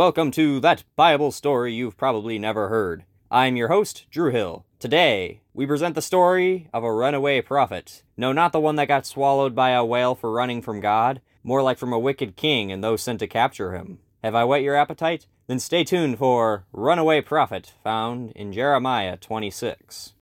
Welcome to That Bible Story You've Probably Never Heard. I'm your host, Drew Hill. Today, we present the story of a runaway prophet. No, not the one that got swallowed by a whale for running from God, more like from a wicked king and those sent to capture him. Have I whet your appetite? Then stay tuned for Runaway Prophet, found in Jeremiah 26.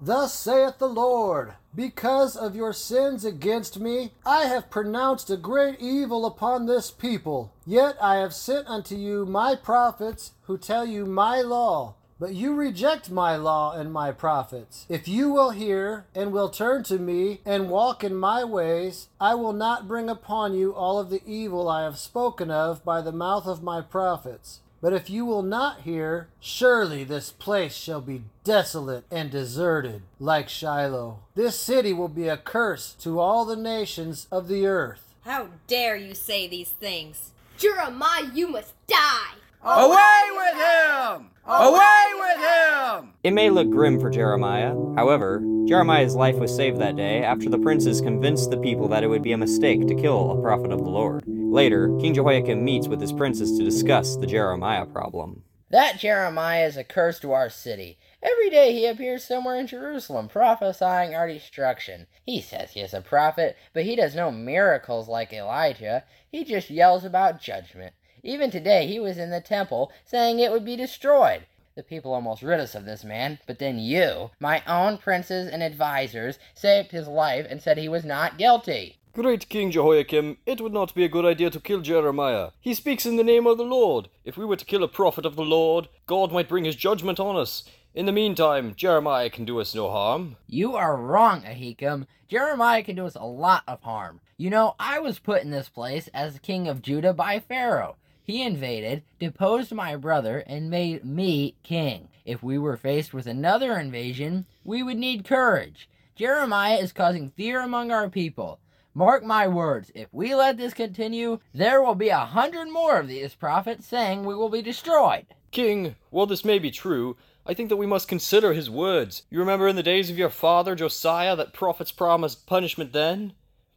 Thus saith the Lord, because of your sins against me, I have pronounced a great evil upon this people. Yet I have sent unto you my prophets who tell you my law. But you reject my law and my prophets. If you will hear and will turn to me and walk in my ways, I will not bring upon you all of the evil I have spoken of by the mouth of my prophets. But if you will not hear, surely this place shall be desolate and deserted, like Shiloh. This city will be a curse to all the nations of the earth. How dare you say these things? Jeremiah, you must die! Away with him! Away with him! It may look grim for Jeremiah. However, Jeremiah's life was saved that day after the princes convinced the people that it would be a mistake to kill a prophet of the Lord. Later, King Jehoiakim meets with his princes to discuss the Jeremiah problem. That Jeremiah is a curse to our city. Every day he appears somewhere in Jerusalem prophesying our destruction. He says he is a prophet, but he does no miracles like Elijah. He just yells about judgment. Even today he was in the temple saying it would be destroyed. The people almost rid us of this man, but then you, my own princes and advisers, saved his life and said he was not guilty. Great King Jehoiakim, it would not be a good idea to kill Jeremiah. He speaks in the name of the Lord. If we were to kill a prophet of the Lord, God might bring his judgment on us. In the meantime, Jeremiah can do us no harm. You are wrong, Ahikam. Jeremiah can do us a lot of harm. You know, I was put in this place as king of Judah by Pharaoh. He invaded, deposed my brother, and made me king. If we were faced with another invasion, we would need courage. Jeremiah is causing fear among our people. Mark my words, if we let this continue, there will be a hundred more of these prophets saying we will be destroyed. King, while this may be true, I think that we must consider his words. You remember in the days of your father Josiah that prophets promised punishment then?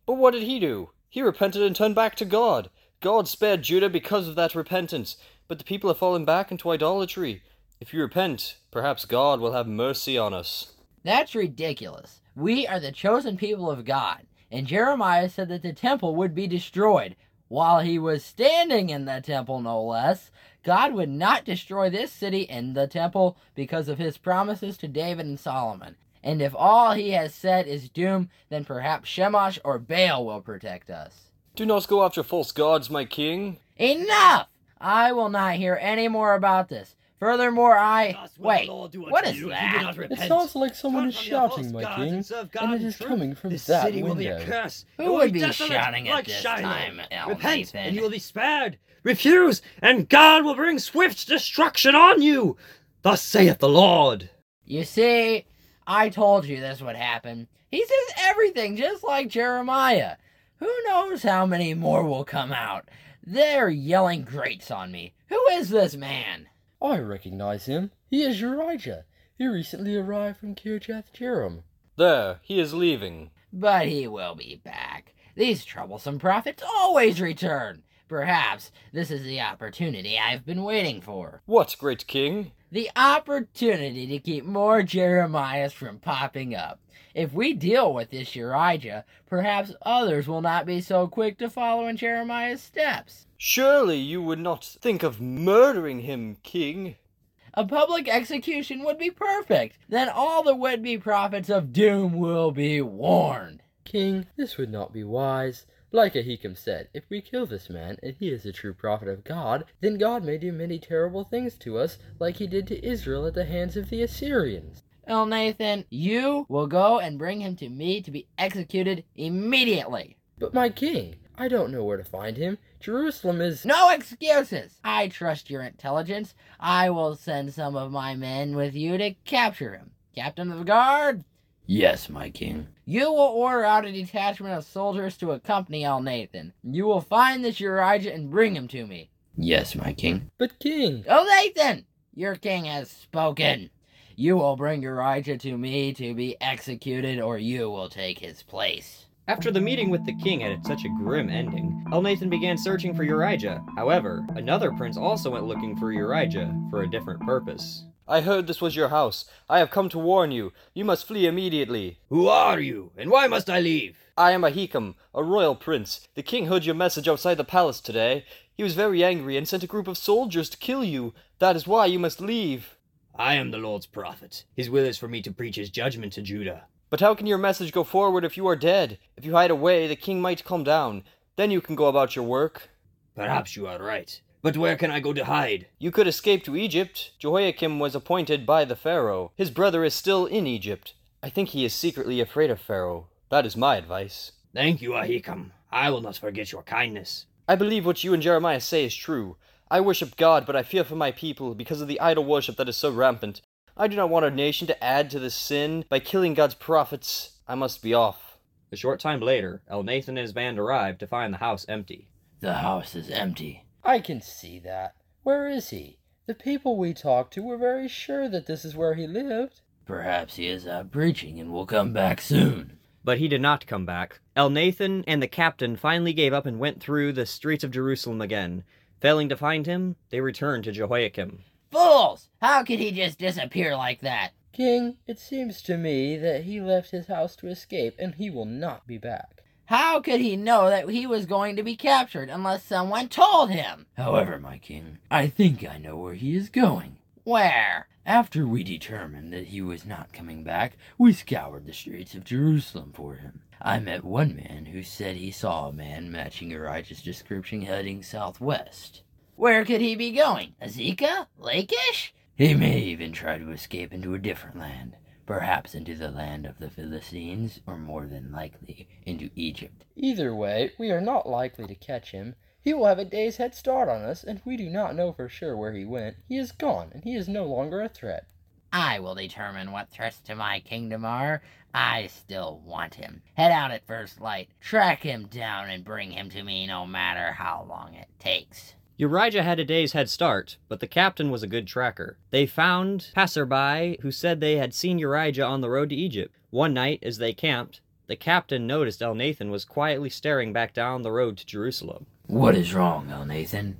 But what did he do? He repented and turned back to God. God spared Judah because of that repentance, but the people have fallen back into idolatry. If you repent, perhaps God will have mercy on us. That's ridiculous. We are the chosen people of God, and Jeremiah said that the temple would be destroyed. While he was standing in the temple, no less, God would not destroy this city and the temple because of his promises to David and Solomon. And if all he has said is doom, then perhaps Shemash or Baal will protect us. Do not go after false gods, my king. Enough! I will not hear any more about this. Furthermore, I. Wait, what is that? It sounds like someone is shouting, my king, and it is coming from that city will be a window. curse. Who will would be desolate shouting at like this Shiloh. time, Repent, Nathan? and you will be spared. Refuse, and God will bring swift destruction on you. Thus saith the Lord. You see, I told you this would happen. He says everything just like Jeremiah. Who knows how many more will come out? They're yelling greats on me. Who is this man? I recognize him. He is Urijah. He recently arrived from Kirjath Jearim. There, he is leaving. But he will be back. These troublesome prophets always return. Perhaps this is the opportunity I've been waiting for. What, great king? The opportunity to keep more Jeremiahs from popping up. If we deal with this Urijah, perhaps others will not be so quick to follow in Jeremiah's steps. Surely you would not think of murdering him, king. A public execution would be perfect. Then all the would be prophets of doom will be warned. King, this would not be wise. Like Ahikam said, if we kill this man, and he is a true prophet of God, then God may do many terrible things to us, like he did to Israel at the hands of the Assyrians. Elnathan, you will go and bring him to me to be executed immediately. But my king, I don't know where to find him. Jerusalem is. No excuses! I trust your intelligence. I will send some of my men with you to capture him. Captain of the guard? Yes, my king. You will order out a detachment of soldiers to accompany Elnathan. You will find this Urijah and bring him to me. Yes, my king. But king, Elnathan! Your king has spoken. You will bring Urijah to me to be executed, or you will take his place. After the meeting with the king had such a grim ending, Elnathan began searching for Urijah. However, another prince also went looking for Urijah for a different purpose. I heard this was your house. I have come to warn you. You must flee immediately. Who are you, and why must I leave? I am Ahikam, a royal prince. The king heard your message outside the palace today. He was very angry and sent a group of soldiers to kill you. That is why you must leave. I am the Lord's prophet. His will is for me to preach his judgment to Judah. But how can your message go forward if you are dead? If you hide away, the king might come down. Then you can go about your work. Perhaps you are right. But where can I go to hide? You could escape to Egypt. Jehoiakim was appointed by the Pharaoh. His brother is still in Egypt. I think he is secretly afraid of Pharaoh. That is my advice. Thank you, Ahikam. I will not forget your kindness. I believe what you and Jeremiah say is true. I worship God, but I fear for my people because of the idol worship that is so rampant. I do not want our nation to add to this sin by killing God's prophets. I must be off. A short time later, Elnathan and his band arrived to find the house empty. The house is empty. I can see that. Where is he? The people we talked to were very sure that this is where he lived. Perhaps he is out preaching and will come back soon. But he did not come back. Elnathan and the captain finally gave up and went through the streets of Jerusalem again. Failing to find him, they returned to Jehoiakim. Fools! How could he just disappear like that? King, it seems to me that he left his house to escape and he will not be back. How could he know that he was going to be captured unless someone told him? However, my king, I think I know where he is going. Where? After we determined that he was not coming back, we scoured the streets of Jerusalem for him. I met one man who said he saw a man matching Elijah's description heading southwest. Where could he be going? Azekah? Lachish? He may even try to escape into a different land perhaps into the land of the Philistines, or more than likely into Egypt. Either way, we are not likely to catch him. He will have a day's head start on us, and we do not know for sure where he went. He is gone, and he is no longer a threat. I will determine what threats to my kingdom are. I still want him. Head out at first light, track him down, and bring him to me no matter how long it takes. Urijah had a day's head start, but the captain was a good tracker. They found passerby who said they had seen Urijah on the road to Egypt. One night, as they camped, the captain noticed Elnathan was quietly staring back down the road to Jerusalem. What is wrong, Elnathan?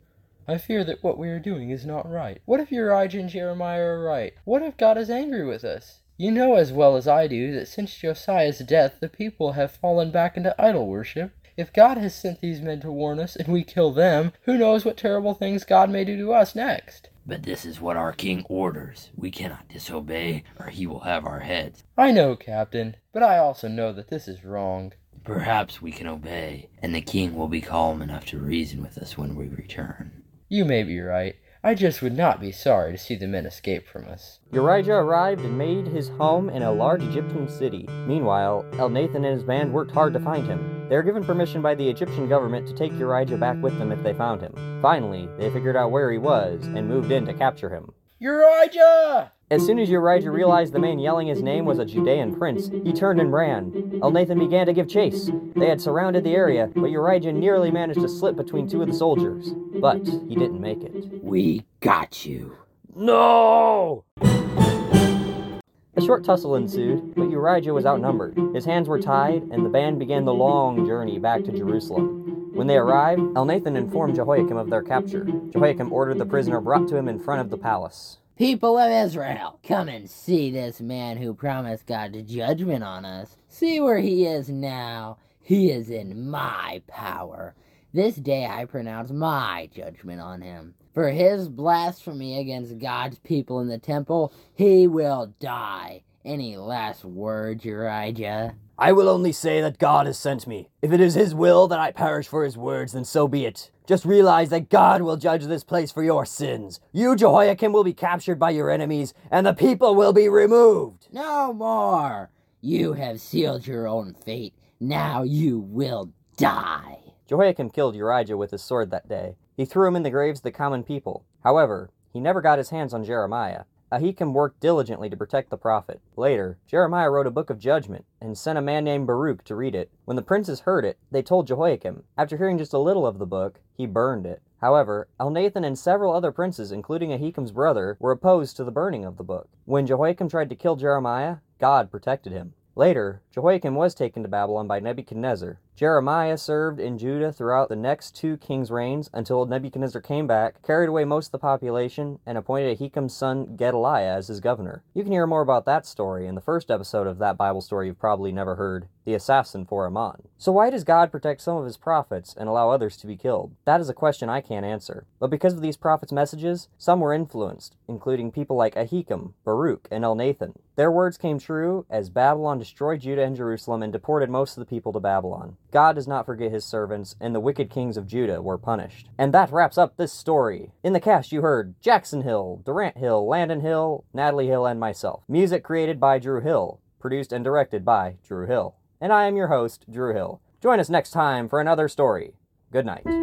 I fear that what we are doing is not right. What if Urijah and Jeremiah are right? What if God is angry with us? You know as well as I do that since Josiah's death the people have fallen back into idol worship. If God has sent these men to warn us and we kill them, who knows what terrible things God may do to us next? But this is what our king orders. We cannot disobey, or he will have our heads. I know, Captain, but I also know that this is wrong. Perhaps we can obey, and the king will be calm enough to reason with us when we return. You may be right. I just would not be sorry to see the men escape from us. Urijah arrived and made his home in a large Egyptian city. Meanwhile, Elnathan and his band worked hard to find him. They were given permission by the Egyptian government to take Urijah back with them if they found him. Finally, they figured out where he was and moved in to capture him. Urijah! As soon as Urijah realized the man yelling his name was a Judean prince, he turned and ran. Elnathan began to give chase. They had surrounded the area, but Urijah nearly managed to slip between two of the soldiers. But he didn't make it. We got you. No! A short tussle ensued, but Urijah was outnumbered. His hands were tied, and the band began the long journey back to Jerusalem. When they arrived, Elnathan informed Jehoiakim of their capture. Jehoiakim ordered the prisoner brought to him in front of the palace. People of Israel, come and see this man who promised God's judgment on us. See where he is now. He is in my power. This day I pronounce my judgment on him. For his blasphemy against God's people in the temple, he will die. Any last words, Urijah? I will only say that God has sent me. If it is His will that I perish for His words, then so be it. Just realize that God will judge this place for your sins. You, Jehoiakim, will be captured by your enemies, and the people will be removed. No more. You have sealed your own fate. Now you will die. Jehoiakim killed Urijah with his sword that day. He threw him in the graves of the common people. However, he never got his hands on Jeremiah. Uh, Ahikam worked diligently to protect the prophet. Later, Jeremiah wrote a book of judgment and sent a man named Baruch to read it. When the princes heard it, they told Jehoiakim. After hearing just a little of the book, he burned it. However, Elnathan and several other princes, including Ahikam's brother, were opposed to the burning of the book. When Jehoiakim tried to kill Jeremiah, God protected him. Later, Jehoiakim was taken to Babylon by Nebuchadnezzar. Jeremiah served in Judah throughout the next two kings' reigns until Nebuchadnezzar came back, carried away most of the population, and appointed Ahikam's son Gedaliah as his governor. You can hear more about that story in the first episode of that Bible story you've probably never heard, The Assassin for Ammon. So why does God protect some of his prophets and allow others to be killed? That is a question I can't answer. But because of these prophets' messages, some were influenced, including people like Ahikam, Baruch, and Elnathan. Their words came true as Babylon destroyed Judah and Jerusalem and deported most of the people to Babylon. God does not forget his servants, and the wicked kings of Judah were punished. And that wraps up this story. In the cast, you heard Jackson Hill, Durant Hill, Landon Hill, Natalie Hill, and myself. Music created by Drew Hill, produced and directed by Drew Hill. And I am your host, Drew Hill. Join us next time for another story. Good night.